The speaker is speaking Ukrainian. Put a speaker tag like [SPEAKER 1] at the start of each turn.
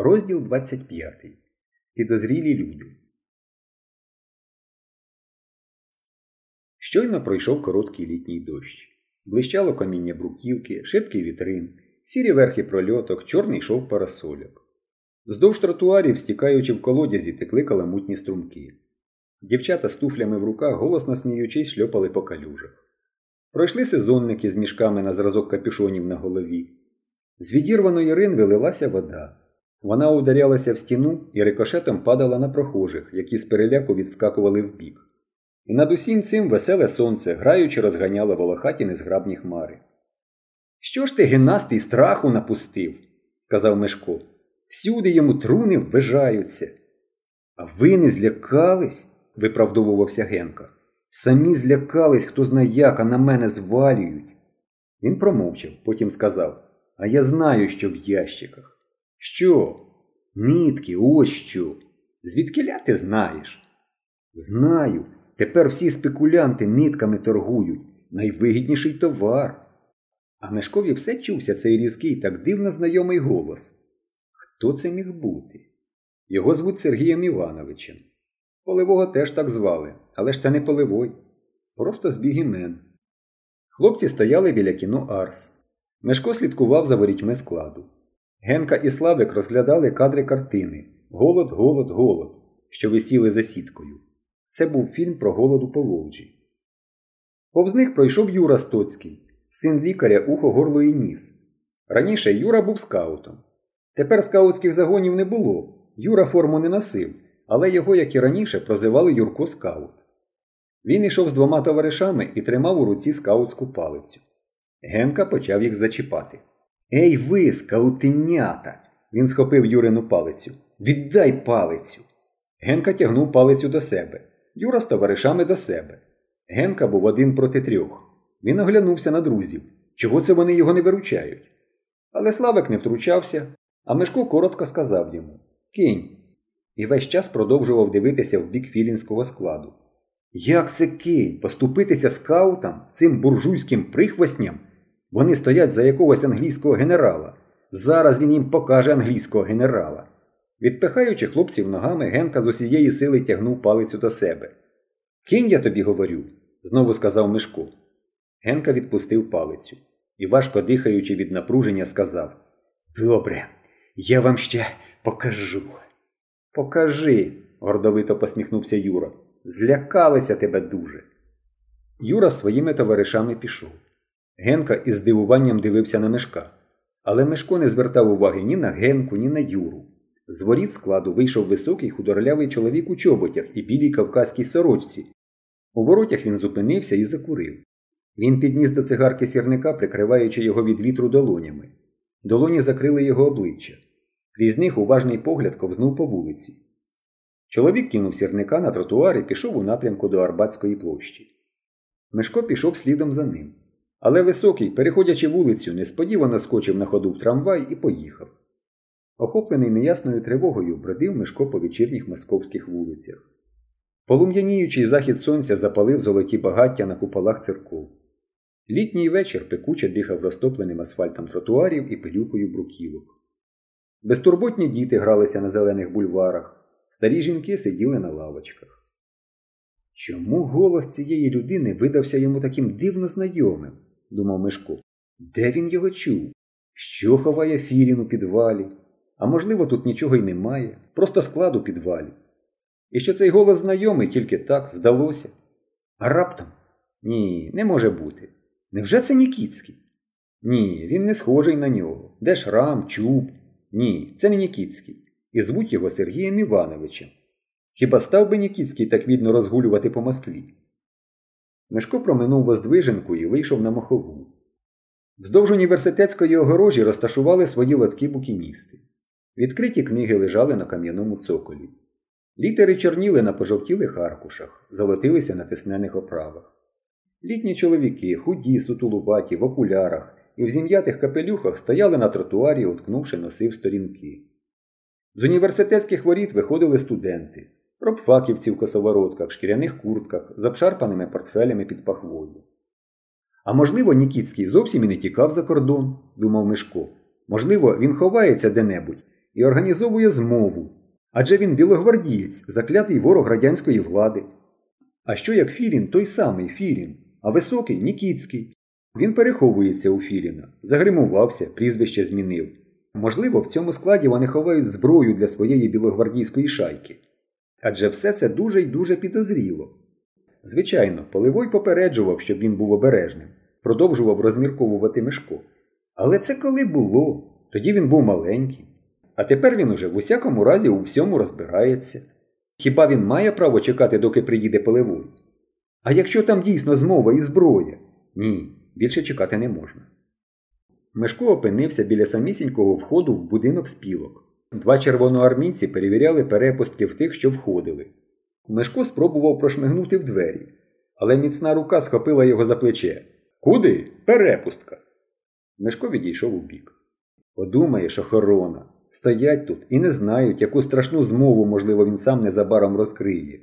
[SPEAKER 1] Розділ 25. Підозрілі люди. Щойно пройшов короткий літній дощ. Блищало каміння бруківки, шибкий вітрин, сірі верхи прольоток, чорний шов парасольок. Вздовж тротуарів, стікаючи в колодязі, текли каламутні струмки. Дівчата з туфлями в руках, голосно сміючись, шльопали по калюжах. Пройшли сезонники з мішками на зразок капюшонів на голові. З відірваної ринви лилася вода. Вона ударялася в стіну і рикошетом падала на прохожих, які з переляку відскакували вбік. І над усім цим веселе сонце, граючи, розганяло волохаті незграбні хмари. Що ж ти гимнастий страху напустив? сказав Мешко. Всюди йому труни ввижаються. А ви не злякались? виправдовувався Генка. Самі злякались, хто знає як, а на мене звалюють. Він промовчав, потім сказав А я знаю, що в ящиках. Що? Нитки, ось що. Звідкиля ти знаєш? Знаю. Тепер всі спекулянти нитками торгують. Найвигідніший товар. А Мешкові все чувся цей різкий, так дивно знайомий голос. Хто це міг бути? Його звуть Сергієм Івановичем. Поливого теж так звали, але ж це не поливой. Просто збіг імен. Хлопці стояли біля кіно Арс. Мешко слідкував за ворітьми складу. Генка і Славик розглядали кадри картини Голод, голод, голод, що висіли за сіткою. Це був фільм про голод у Поволжі. Повз них пройшов Юра Стоцький, син лікаря ухо горло і ніс. Раніше Юра був скаутом. Тепер скаутських загонів не було. Юра форму не носив, але його, як і раніше, прозивали Юрко Скаут. Він йшов з двома товаришами і тримав у руці скаутську палицю. Генка почав їх зачіпати. Ей ви, скаутенята! Він схопив Юрину палицю. Віддай палицю. Генка тягнув палицю до себе. Юра з товаришами до себе. Генка був один проти трьох. Він оглянувся на друзів. Чого це вони його не виручають? Але Славик не втручався, а Мишко коротко сказав йому Кинь. І весь час продовжував дивитися в бік філінського складу. Як це кинь? Поступитися скаутам, цим буржуйським прихвостням? Вони стоять за якогось англійського генерала. Зараз він їм покаже англійського генерала. Відпихаючи хлопців ногами, Генка з усієї сили тягнув палицю до себе. Кинь я тобі говорю, знову сказав Мишко. Генка відпустив палицю і, важко дихаючи від напруження, сказав Добре, я вам ще покажу. Покажи, гордовито посміхнувся Юра. Злякалися тебе дуже. Юра своїми товаришами пішов. Генка із здивуванням дивився на Мишка. Але Мишко не звертав уваги ні на Генку, ні на Юру. З воріт складу вийшов високий худорлявий чоловік у чоботях і білій кавказькій сорочці. У воротях він зупинився і закурив. Він підніс до цигарки сірника, прикриваючи його від вітру долонями. Долоні закрили його обличчя. Крізь них уважний погляд ковзнув по вулиці. Чоловік кинув сірника на тротуар і пішов у напрямку до Арбатської площі. Мишко пішов слідом за ним. Але високий, переходячи вулицю, несподівано скочив на ходу в трамвай і поїхав. Охоплений неясною тривогою, бродив Мишко по вечірніх московських вулицях. Полум'яніючий захід сонця запалив золоті багаття на куполах церков. Літній вечір пекуче дихав розтопленим асфальтом тротуарів і пилюкою бруківок. Безтурботні діти гралися на зелених бульварах, старі жінки сиділи на лавочках. Чому голос цієї людини видався йому таким дивно знайомим? Думав Мишко. Де він його чув? Що ховає Філін у підвалі? А можливо, тут нічого й немає, просто склад у підвалі. І що цей голос знайомий тільки так здалося. А раптом? Ні, не може бути. Невже це Нікіцький? Ні, він не схожий на нього. Де шрам, чуб? Ні, це не Нікіцький. І звуть його Сергієм Івановичем. Хіба став би Нікіцький так відно розгулювати по Москві? Мешко проминув воздвиженку і вийшов на мохову. Вздовж університетської огорожі розташували свої лотки букіністи. Відкриті книги лежали на кам'яному цоколі. Літери чорніли на пожовтілих аркушах, золотилися на тиснених оправах. Літні чоловіки, худі, сутулубаті, в окулярах і в зім'ятих капелюхах стояли на тротуарі, уткнувши носи в сторінки. З університетських воріт виходили студенти, пробфаківці в косоворотках, шкіряних куртках, з обшарпаними портфелями під пахвою. А можливо, Нікіцький зовсім і не тікав за кордон, думав Мишко. Можливо, він ховається де-небудь і організовує змову. Адже він білогвардієць, заклятий ворог радянської влади. А що як Філін той самий Філін, а високий Нікіцький? Він переховується у Філіна, загримувався, прізвище змінив. Можливо, в цьому складі вони ховають зброю для своєї білогвардійської шайки. Адже все це дуже й дуже підозріло. Звичайно, Поливой попереджував, щоб він був обережним, продовжував розмірковувати Мишко. Але це коли було, тоді він був маленький. А тепер він уже в усякому разі у всьому розбирається. Хіба він має право чекати, доки приїде Поливой? А якщо там дійсно змова і зброя? Ні, більше чекати не можна. Мешко опинився біля самісінького входу в будинок спілок. Два червоноармійці перевіряли перепустки в тих, що входили. Мешко спробував прошмигнути в двері, але міцна рука схопила його за плече. Куди? Перепустка. Мешко відійшов у бік. Подумаєш, охорона. Стоять тут і не знають, яку страшну змову, можливо, він сам незабаром розкриє.